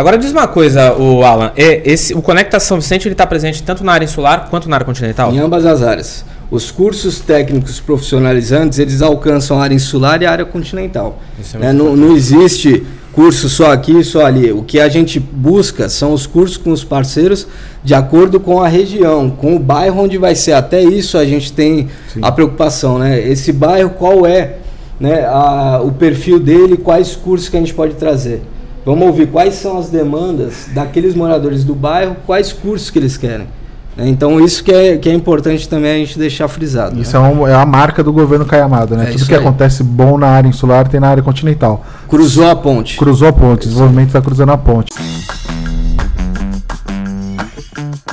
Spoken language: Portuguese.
Agora diz uma coisa, o Alan, é, esse, o Conecta São Vicente está presente tanto na área insular quanto na área continental? Em ambas as áreas. Os cursos técnicos profissionalizantes, eles alcançam a área insular e a área continental. É é, não, não existe curso só aqui, só ali. O que a gente busca são os cursos com os parceiros de acordo com a região, com o bairro onde vai ser. Até isso a gente tem Sim. a preocupação, né? Esse bairro, qual é né, a, o perfil dele, quais cursos que a gente pode trazer. Vamos ouvir quais são as demandas daqueles moradores do bairro, quais cursos que eles querem. Né? Então isso que é, que é importante também a gente deixar frisado. Isso né? é, um, é, a marca do governo Caiamada, né? É Tudo que aí. acontece bom na área insular tem na área continental. Cruzou a ponte. Cruzou a ponte, o desenvolvimento está cruzando a ponte.